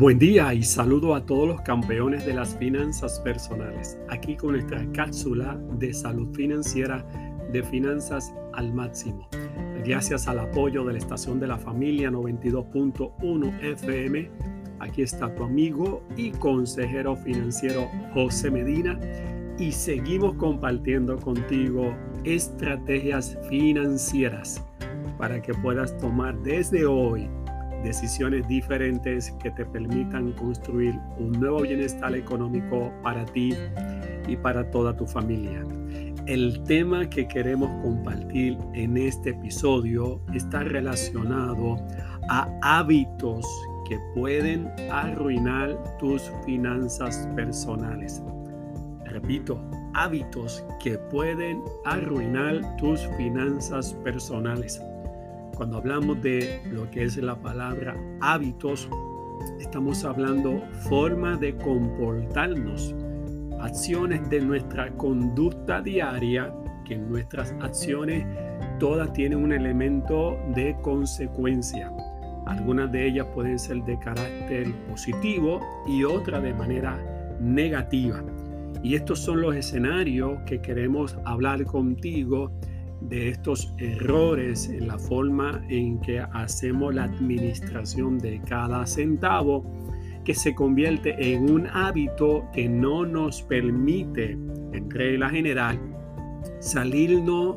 Buen día y saludo a todos los campeones de las finanzas personales, aquí con nuestra cápsula de salud financiera de finanzas al máximo. Gracias al apoyo de la estación de la familia 92.1 FM, aquí está tu amigo y consejero financiero José Medina y seguimos compartiendo contigo estrategias financieras para que puedas tomar desde hoy decisiones diferentes que te permitan construir un nuevo bienestar económico para ti y para toda tu familia. El tema que queremos compartir en este episodio está relacionado a hábitos que pueden arruinar tus finanzas personales. Repito, hábitos que pueden arruinar tus finanzas personales. Cuando hablamos de lo que es la palabra hábitos, estamos hablando forma de comportarnos, acciones de nuestra conducta diaria, que nuestras acciones todas tienen un elemento de consecuencia. Algunas de ellas pueden ser de carácter positivo y otras de manera negativa. Y estos son los escenarios que queremos hablar contigo de estos errores en la forma en que hacemos la administración de cada centavo que se convierte en un hábito que no nos permite, en regla general, salirnos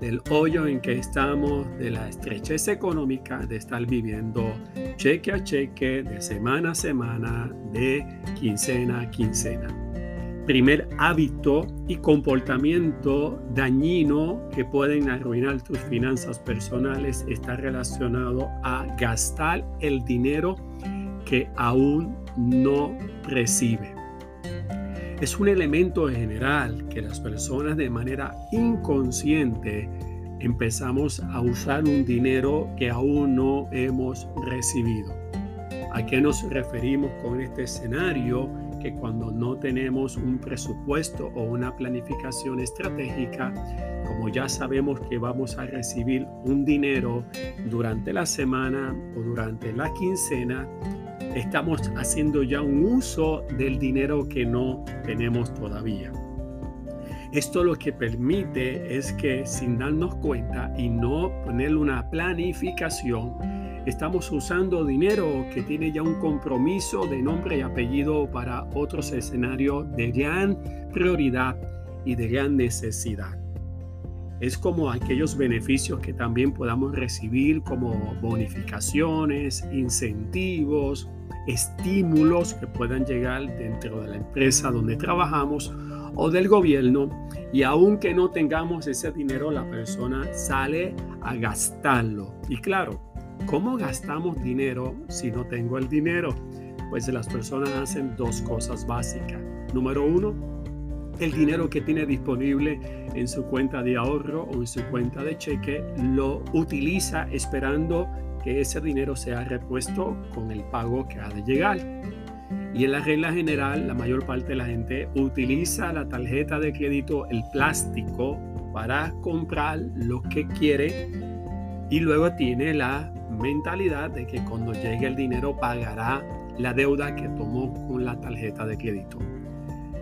del hoyo en que estamos, de la estrechez económica, de estar viviendo cheque a cheque, de semana a semana, de quincena a quincena primer hábito y comportamiento dañino que pueden arruinar tus finanzas personales está relacionado a gastar el dinero que aún no recibe. Es un elemento general que las personas de manera inconsciente empezamos a usar un dinero que aún no hemos recibido. ¿A qué nos referimos con este escenario? Que cuando no tenemos un presupuesto o una planificación estratégica, como ya sabemos que vamos a recibir un dinero durante la semana o durante la quincena, estamos haciendo ya un uso del dinero que no tenemos todavía. Esto lo que permite es que sin darnos cuenta y no poner una planificación, estamos usando dinero que tiene ya un compromiso de nombre y apellido para otros escenarios de gran prioridad y de gran necesidad. Es como aquellos beneficios que también podamos recibir como bonificaciones, incentivos, estímulos que puedan llegar dentro de la empresa donde trabajamos o del gobierno y aunque no tengamos ese dinero la persona sale a gastarlo. Y claro, ¿Cómo gastamos dinero si no tengo el dinero? Pues las personas hacen dos cosas básicas. Número uno, el dinero que tiene disponible en su cuenta de ahorro o en su cuenta de cheque lo utiliza esperando que ese dinero sea repuesto con el pago que ha de llegar. Y en la regla general, la mayor parte de la gente utiliza la tarjeta de crédito, el plástico, para comprar lo que quiere y luego tiene la mentalidad de que cuando llegue el dinero pagará la deuda que tomó con la tarjeta de crédito.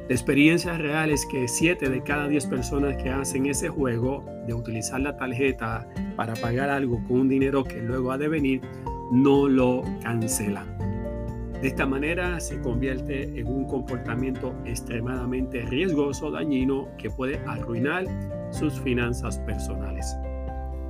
La experiencia real es que 7 de cada 10 personas que hacen ese juego de utilizar la tarjeta para pagar algo con un dinero que luego ha de venir, no lo cancelan. De esta manera se convierte en un comportamiento extremadamente riesgoso, dañino, que puede arruinar sus finanzas personales.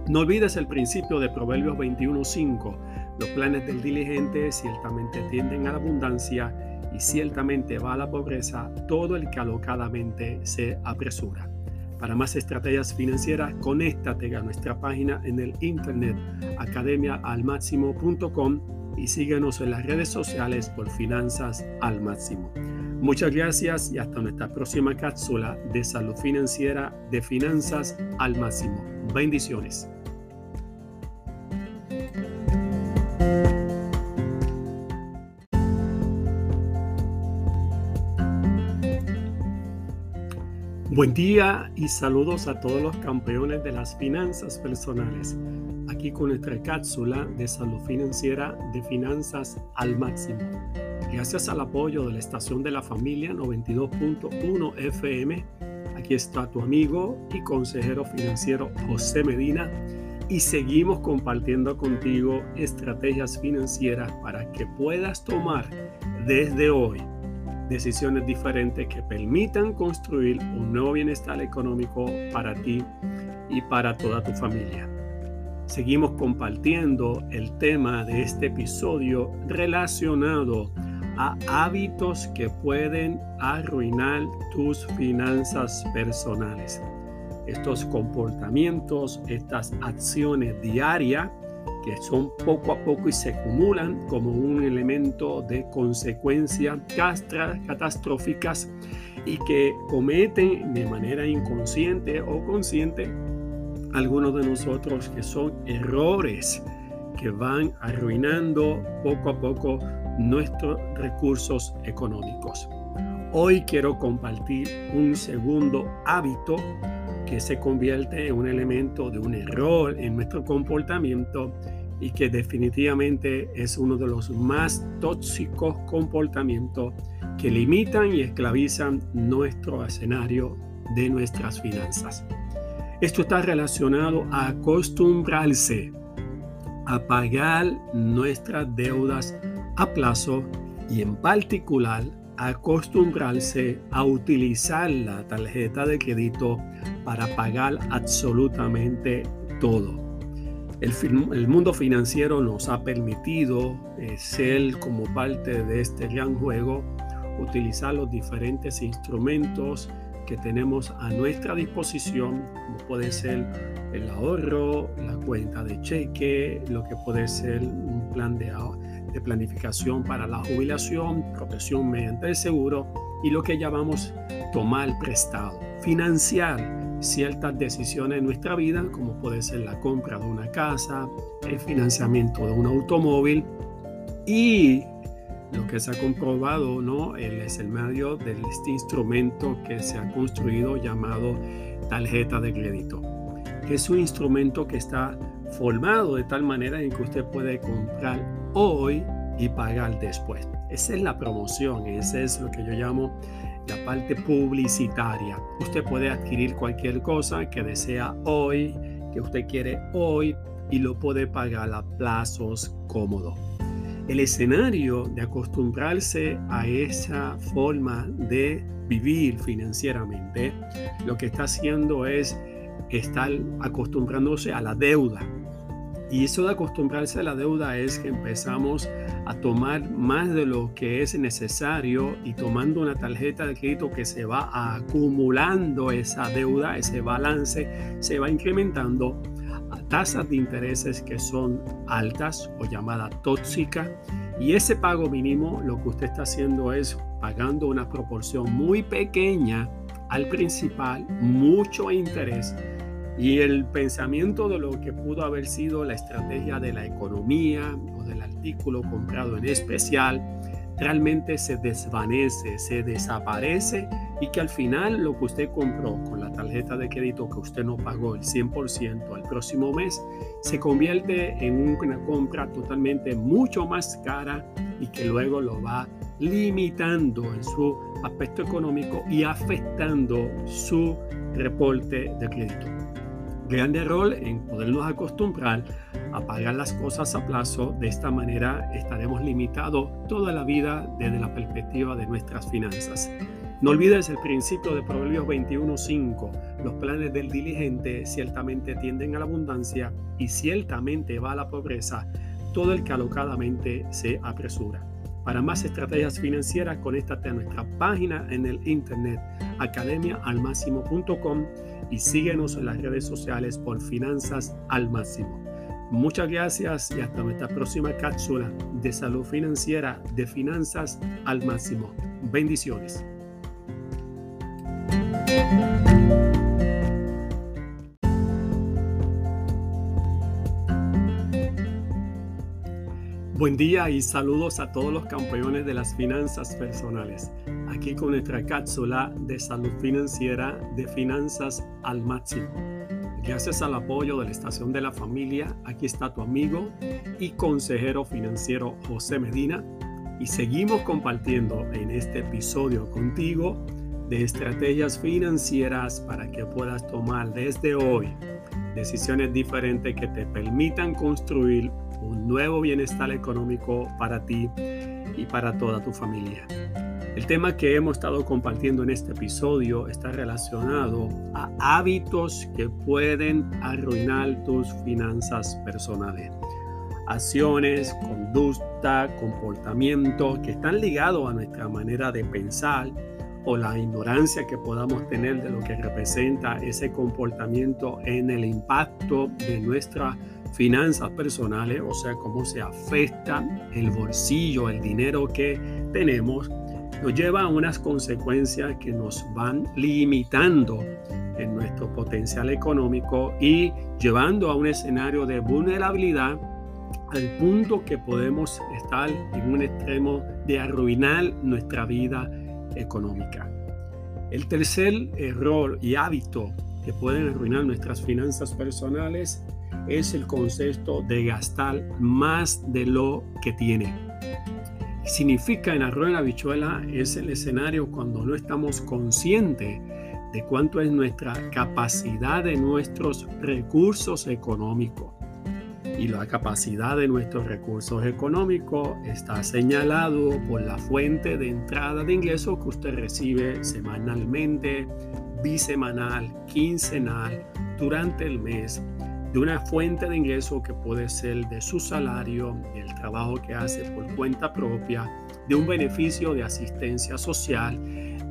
No olvides el principio de Proverbios 21.5. Los planes del diligente ciertamente tienden a la abundancia y ciertamente va a la pobreza todo el que alocadamente se apresura. Para más estrategias financieras, conéctate a nuestra página en el internet academiaalmáximo.com y síguenos en las redes sociales por Finanzas al Máximo. Muchas gracias y hasta nuestra próxima cápsula de salud financiera de Finanzas al Máximo. Bendiciones. Buen día y saludos a todos los campeones de las finanzas personales. Aquí con nuestra cápsula de salud financiera de finanzas al máximo. Gracias al apoyo de la estación de la familia 92.1 FM, aquí está tu amigo y consejero financiero José Medina y seguimos compartiendo contigo estrategias financieras para que puedas tomar desde hoy decisiones diferentes que permitan construir un nuevo bienestar económico para ti y para toda tu familia. Seguimos compartiendo el tema de este episodio relacionado a hábitos que pueden arruinar tus finanzas personales. Estos comportamientos, estas acciones diarias que son poco a poco y se acumulan como un elemento de consecuencias catastróficas y que cometen de manera inconsciente o consciente algunos de nosotros que son errores que van arruinando poco a poco nuestros recursos económicos. Hoy quiero compartir un segundo hábito que se convierte en un elemento de un error en nuestro comportamiento y que definitivamente es uno de los más tóxicos comportamientos que limitan y esclavizan nuestro escenario de nuestras finanzas. Esto está relacionado a acostumbrarse a pagar nuestras deudas a plazo y en particular acostumbrarse a utilizar la tarjeta de crédito para pagar absolutamente todo. El, mundo financiero nos ha permitido eh, ser como parte de este gran juego, utilizar los diferentes instrumentos que tenemos a nuestra disposición, como puede ser el ahorro, la cuenta de cheque, lo que puede ser un plan de, de planificación para la jubilación, protección mediante el seguro y lo que llamamos tomar prestado, financiar ciertas decisiones en nuestra vida, como puede ser la compra de una casa, el financiamiento de un automóvil y lo que se ha comprobado, ¿no? es el medio de este instrumento que se ha construido llamado tarjeta de crédito. Es un instrumento que está formado de tal manera en que usted puede comprar hoy y pagar después. Esa es la promoción, ese es lo que yo llamo la parte publicitaria. Usted puede adquirir cualquier cosa que desea hoy, que usted quiere hoy y lo puede pagar a plazos cómodos. El escenario de acostumbrarse a esa forma de vivir financieramente, lo que está haciendo es estar acostumbrándose a la deuda. Y eso de acostumbrarse a la deuda es que empezamos a tomar más de lo que es necesario y tomando una tarjeta de crédito que se va acumulando esa deuda, ese balance se va incrementando a tasas de intereses que son altas o llamada tóxica. Y ese pago mínimo lo que usted está haciendo es pagando una proporción muy pequeña al principal, mucho interés y el pensamiento de lo que pudo haber sido la estrategia de la economía o del artículo comprado en especial, realmente se desvanece, se desaparece y que al final lo que usted compró con la tarjeta de crédito que usted no pagó el 100% al próximo mes, se convierte en una compra totalmente mucho más cara y que luego lo va limitando en su aspecto económico y afectando su reporte de crédito grande rol en podernos acostumbrar a pagar las cosas a plazo. De esta manera estaremos limitados toda la vida desde la perspectiva de nuestras finanzas. No olvides el principio de Proverbios 21.5. Los planes del diligente ciertamente tienden a la abundancia y ciertamente va a la pobreza. Todo el que alocadamente se apresura. Para más estrategias financieras, conéctate a nuestra página en el internet academiaalmáximo.com y síguenos en las redes sociales por Finanzas al Máximo. Muchas gracias y hasta nuestra próxima cápsula de salud financiera de Finanzas al Máximo. Bendiciones. Buen día y saludos a todos los campeones de las finanzas personales. Aquí con nuestra cápsula de salud financiera de finanzas al máximo. Gracias al apoyo de la estación de la familia, aquí está tu amigo y consejero financiero José Medina. y seguimos compartiendo en este episodio contigo de estrategias financieras para que puedas tomar desde hoy decisiones diferentes que te permitan construir un nuevo bienestar económico para ti y para toda tu familia. El tema que hemos estado compartiendo en este episodio está relacionado a hábitos que pueden arruinar tus finanzas personales. Acciones, conducta, comportamiento que están ligados a nuestra manera de pensar o la ignorancia que podamos tener de lo que representa ese comportamiento en el impacto de nuestras finanzas personales, o sea, cómo se afecta el bolsillo, el dinero que tenemos nos lleva a unas consecuencias que nos van limitando en nuestro potencial económico y llevando a un escenario de vulnerabilidad al punto que podemos estar en un extremo de arruinar nuestra vida económica. El tercer error y hábito que pueden arruinar nuestras finanzas personales es el concepto de gastar más de lo que tiene significa en arroz en la bichuela es el escenario cuando no estamos conscientes de cuánto es nuestra capacidad de nuestros recursos económicos. Y la capacidad de nuestros recursos económicos está señalado por la fuente de entrada de ingresos que usted recibe semanalmente, bisemanal, quincenal, durante el mes de una fuente de ingreso que puede ser de su salario, del trabajo que hace por cuenta propia, de un beneficio de asistencia social.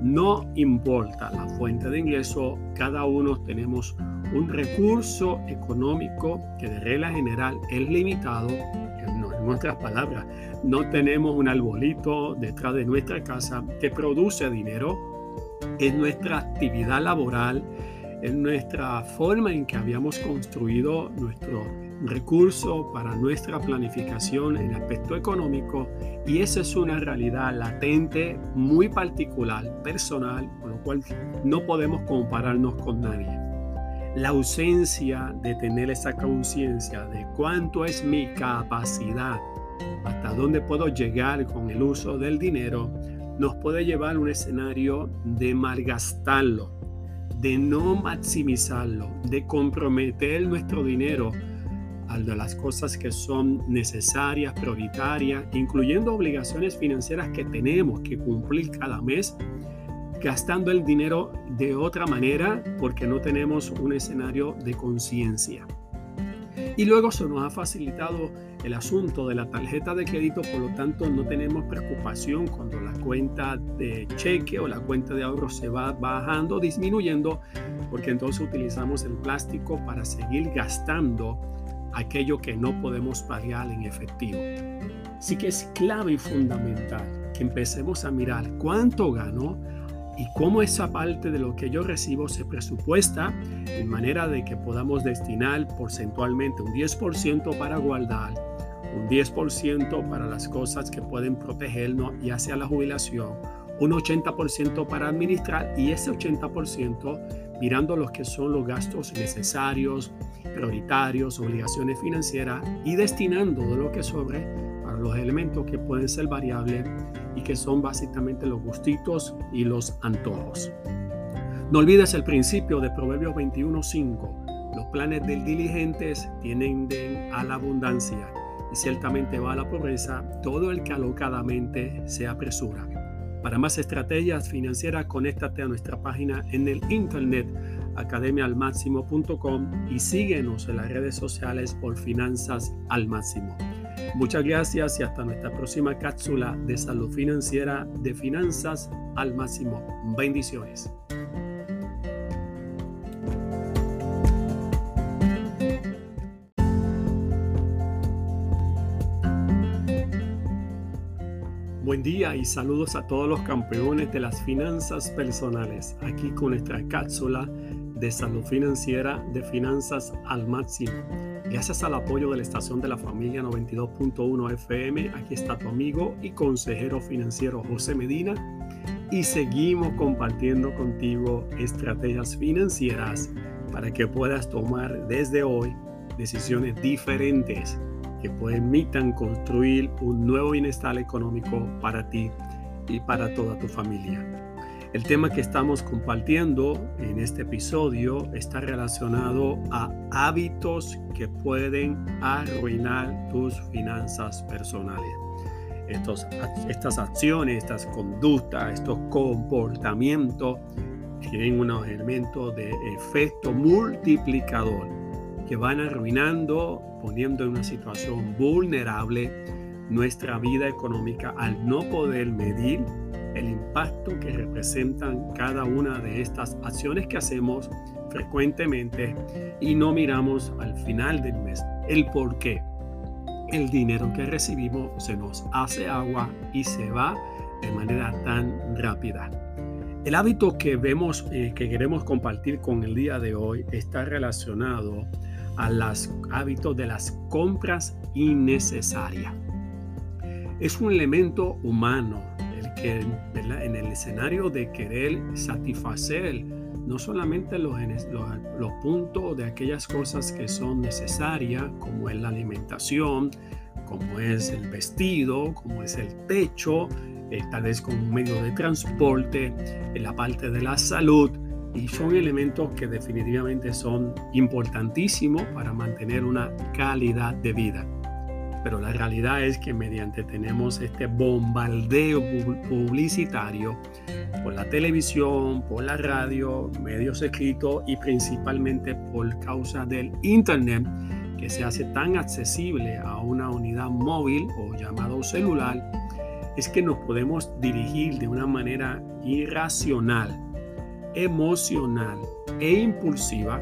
No importa la fuente de ingreso, cada uno tenemos un recurso económico que de regla general es limitado. En nuestras palabras, no tenemos un arbolito detrás de nuestra casa que produce dinero. Es nuestra actividad laboral en nuestra forma en que habíamos construido nuestro recurso para nuestra planificación en aspecto económico y esa es una realidad latente, muy particular, personal, con lo cual no podemos compararnos con nadie. La ausencia de tener esa conciencia de cuánto es mi capacidad, hasta dónde puedo llegar con el uso del dinero, nos puede llevar a un escenario de malgastarlo, de no maximizarlo, de comprometer nuestro dinero al de las cosas que son necesarias, prioritarias, incluyendo obligaciones financieras que tenemos que cumplir cada mes, gastando el dinero de otra manera porque no tenemos un escenario de conciencia. Y luego se nos ha facilitado el asunto de la tarjeta de crédito, por lo tanto no tenemos preocupación cuando la cuenta de cheque o la cuenta de ahorro se va bajando, disminuyendo, porque entonces utilizamos el plástico para seguir gastando aquello que no podemos pagar en efectivo. Así que es clave y fundamental que empecemos a mirar cuánto gano y cómo esa parte de lo que yo recibo se presupuesta en manera de que podamos destinar porcentualmente un 10% para guardar, un 10% para las cosas que pueden protegernos, ya sea la jubilación, un 80% para administrar y ese 80% mirando los que son los gastos necesarios, prioritarios, obligaciones financieras y destinando de lo que sobre para los elementos que pueden ser variables y que son básicamente los gustitos y los antojos. No olvides el principio de Proverbios 21.5. Los planes del diligentes tienen a la abundancia y ciertamente va a la pobreza todo el que alocadamente se apresura. Para más estrategias financieras, conéctate a nuestra página en el internet academiaalmáximo.com y síguenos en las redes sociales por Finanzas al Máximo. Muchas gracias y hasta nuestra próxima cápsula de salud financiera de Finanzas al Máximo. Bendiciones. Buen día y saludos a todos los campeones de las finanzas personales, aquí con nuestra cápsula de salud financiera de finanzas al máximo. Gracias al apoyo de la estación de la familia 92.1 FM, aquí está tu amigo y consejero financiero José Medina y seguimos compartiendo contigo estrategias financieras para que puedas tomar desde hoy decisiones diferentes que permitan construir un nuevo bienestar económico para ti y para toda tu familia. El tema que estamos compartiendo en este episodio está relacionado a hábitos que pueden arruinar tus finanzas personales. Estos, estas acciones, estas conductas, estos comportamientos tienen unos elementos de efecto multiplicador que van arruinando, poniendo en una situación vulnerable nuestra vida económica al no poder medir el impacto que representan cada una de estas acciones que hacemos frecuentemente y no miramos al final del mes el por qué. El dinero que recibimos se nos hace agua y se va de manera tan rápida. El hábito que vemos, eh, que queremos compartir con el día de hoy, está relacionado a los hábitos de las compras innecesarias. Es un elemento humano el en el escenario de querer satisfacer no solamente los, los, los, puntos de aquellas cosas que son necesarias, como es la alimentación, como es el vestido, como es el techo, eh, tal vez con un medio de transporte, en la parte de la salud, y son elementos que definitivamente son importantísimos para mantener una calidad de vida. Pero la realidad es que mediante tenemos este bombardeo publicitario por la televisión, por la radio, medios escritos y principalmente por causa del Internet, que se hace tan accesible a una unidad móvil o llamado celular, es que nos podemos dirigir de una manera irracional emocional e impulsiva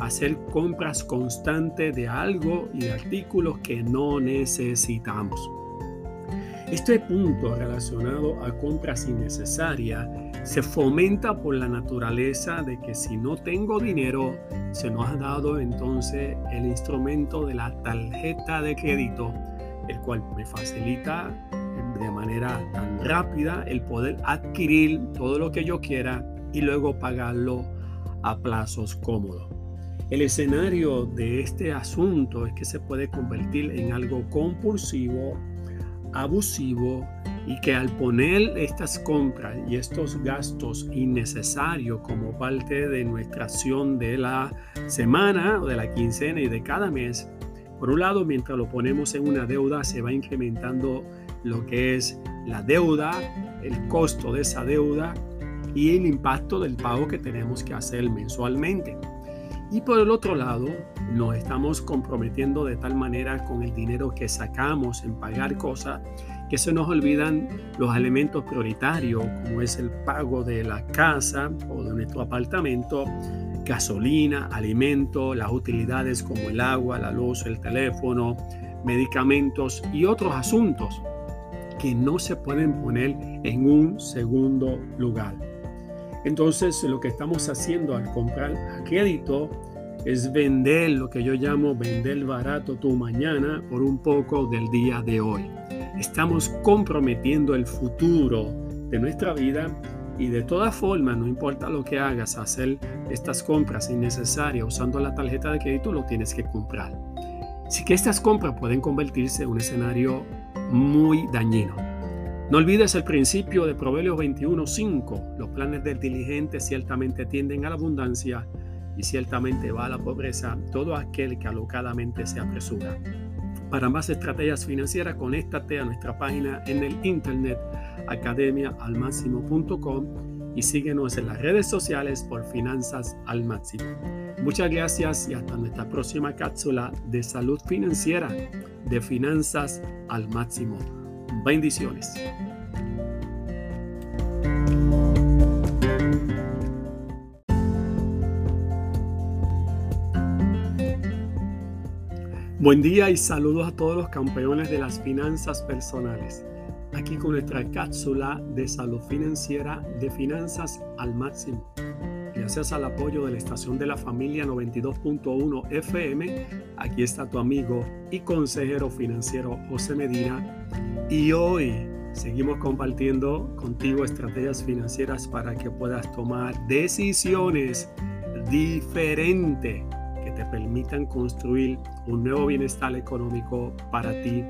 hacer compras constantes de algo y de artículos que no necesitamos. Este punto relacionado a compras innecesarias se fomenta por la naturaleza de que si no tengo dinero, se nos ha dado entonces el instrumento de la tarjeta de crédito, el cual me facilita de manera tan rápida el poder adquirir todo lo que yo quiera y luego pagarlo a plazos cómodos. El escenario de este asunto es que se puede convertir en algo compulsivo, abusivo y que al poner estas compras y estos gastos innecesarios como parte de nuestra acción de la semana o de la quincena y de cada mes, por un lado, mientras lo ponemos en una deuda, se va incrementando lo que es la deuda, el costo de esa deuda y el impacto del pago que tenemos que hacer mensualmente. Y por el otro lado, nos estamos comprometiendo de tal manera con el dinero que sacamos en pagar cosas que se nos olvidan los elementos prioritarios, como es el pago de la casa o de nuestro apartamento, gasolina, alimento, las utilidades como el agua, la luz, el teléfono, medicamentos y otros asuntos que no se pueden poner en un segundo lugar. Entonces lo que estamos haciendo al comprar a crédito es vender lo que yo llamo vender barato tu mañana por un poco del día de hoy. Estamos comprometiendo el futuro de nuestra vida y de todas formas, no importa lo que hagas, hacer estas compras innecesarias usando la tarjeta de crédito, lo tienes que comprar. Así que estas compras pueden convertirse en un escenario muy dañino. No olvides el principio de Proverbios 21:5. Los planes del diligente ciertamente tienden a la abundancia y ciertamente va a la pobreza todo aquel que alocadamente se apresura. Para más estrategias financieras, conéctate a nuestra página en el internet academiaalmáximo.com y síguenos en las redes sociales por Finanzas al Máximo. Muchas gracias y hasta nuestra próxima cápsula de salud financiera de Finanzas al Máximo. Bendiciones. Buen día y saludos a todos los campeones de las finanzas personales. Aquí con nuestra cápsula de salud financiera de finanzas al máximo. Gracias al apoyo de la estación de la familia 92.1 FM, aquí está tu amigo y consejero financiero José Medina. Y hoy seguimos compartiendo contigo estrategias financieras para que puedas tomar decisiones diferentes te permitan construir un nuevo bienestar económico para ti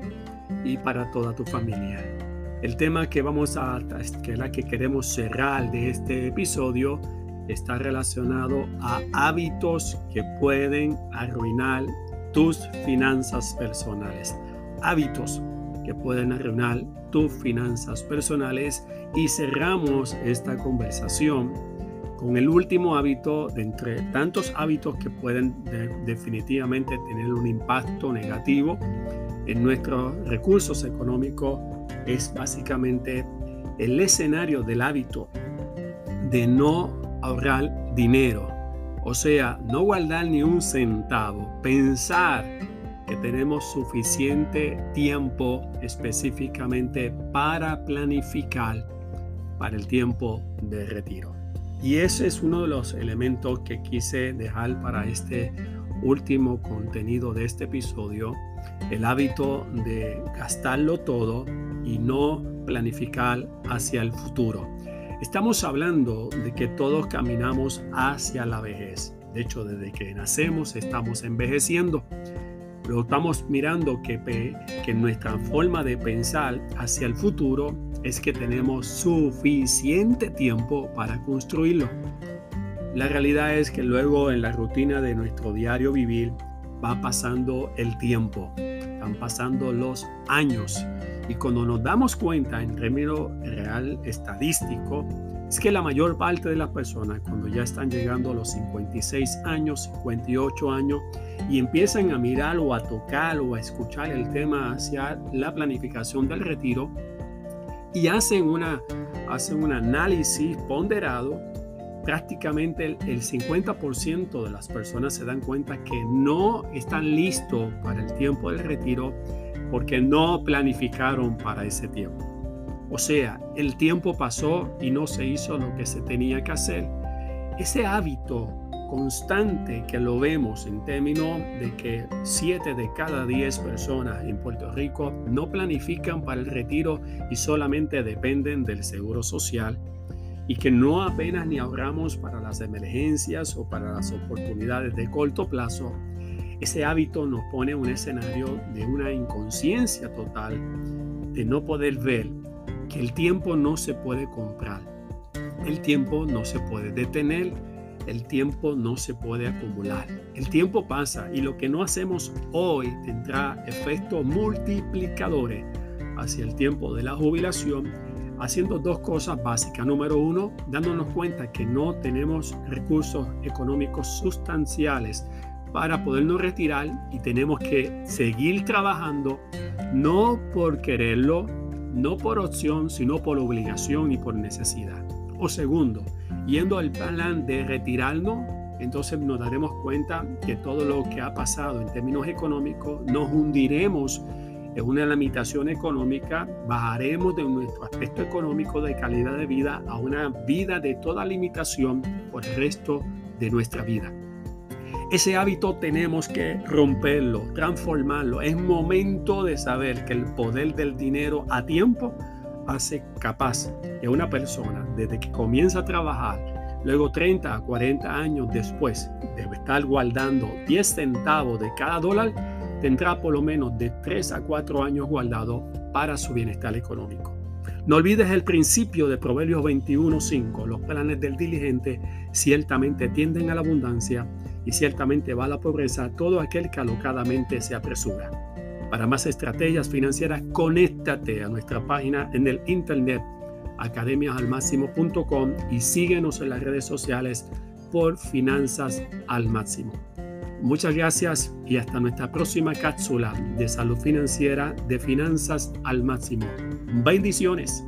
y para toda tu familia. El tema que vamos a que la que queremos cerrar de este episodio está relacionado a hábitos que pueden arruinar tus finanzas personales. Hábitos que pueden arruinar tus finanzas personales y cerramos esta conversación con el último hábito de entre tantos hábitos que pueden definitivamente tener un impacto negativo en nuestros recursos económicos es básicamente el escenario del hábito de no ahorrar dinero, o sea, no guardar ni un centavo, pensar que tenemos suficiente tiempo específicamente para planificar para el tiempo de retiro. Y ese es uno de los elementos que quise dejar para este último contenido de este episodio, el hábito de gastarlo todo y no planificar hacia el futuro. Estamos hablando de que todos caminamos hacia la vejez. De hecho, desde que nacemos estamos envejeciendo. Pero estamos mirando que, que nuestra forma de pensar hacia el futuro es que tenemos suficiente tiempo para construirlo. La realidad es que luego en la rutina de nuestro diario vivir va pasando el tiempo, van pasando los años y cuando nos damos cuenta en términos real estadístico, es que la mayor parte de las personas cuando ya están llegando a los 56 años, 58 años y empiezan a mirar o a tocar o a escuchar el tema hacia la planificación del retiro y hacen, una, hacen un análisis ponderado, prácticamente el, el 50% de las personas se dan cuenta que no están listos para el tiempo del retiro porque no planificaron para ese tiempo. O sea, el tiempo pasó y no se hizo lo que se tenía que hacer. Ese hábito constante que lo vemos en términos de que 7 de cada 10 personas en Puerto Rico no planifican para el retiro y solamente dependen del seguro social y que no apenas ni ahorramos para las emergencias o para las oportunidades de corto plazo, ese hábito nos pone un escenario de una inconsciencia total, de no poder ver que el tiempo no se puede comprar, el tiempo no se puede detener, el tiempo no se puede acumular. El tiempo pasa y lo que no hacemos hoy tendrá efectos multiplicadores hacia el tiempo de la jubilación, haciendo dos cosas básicas. Número uno, dándonos cuenta que no tenemos recursos económicos sustanciales para podernos retirar y tenemos que seguir trabajando, no por quererlo, no por opción, sino por obligación y por necesidad. O segundo, yendo al plan de retirarnos, entonces nos daremos cuenta que todo lo que ha pasado en términos económicos, nos hundiremos en una limitación económica, bajaremos de nuestro aspecto económico de calidad de vida a una vida de toda limitación por el resto de nuestra vida. Ese hábito tenemos que romperlo, transformarlo. Es momento de saber que el poder del dinero a tiempo hace capaz que una persona, desde que comienza a trabajar, luego 30 a 40 años después de estar guardando 10 centavos de cada dólar, tendrá por lo menos de 3 a 4 años guardado para su bienestar económico. No olvides el principio de Proverbios 21.5. Los planes del diligente ciertamente tienden a la abundancia y ciertamente va a la pobreza todo aquel que alocadamente se apresura. Para más estrategias financieras, conéctate a nuestra página en el internet academiasalmáximo.com y síguenos en las redes sociales por Finanzas al Máximo. Muchas gracias y hasta nuestra próxima cápsula de salud financiera de Finanzas al Máximo. Bendiciones.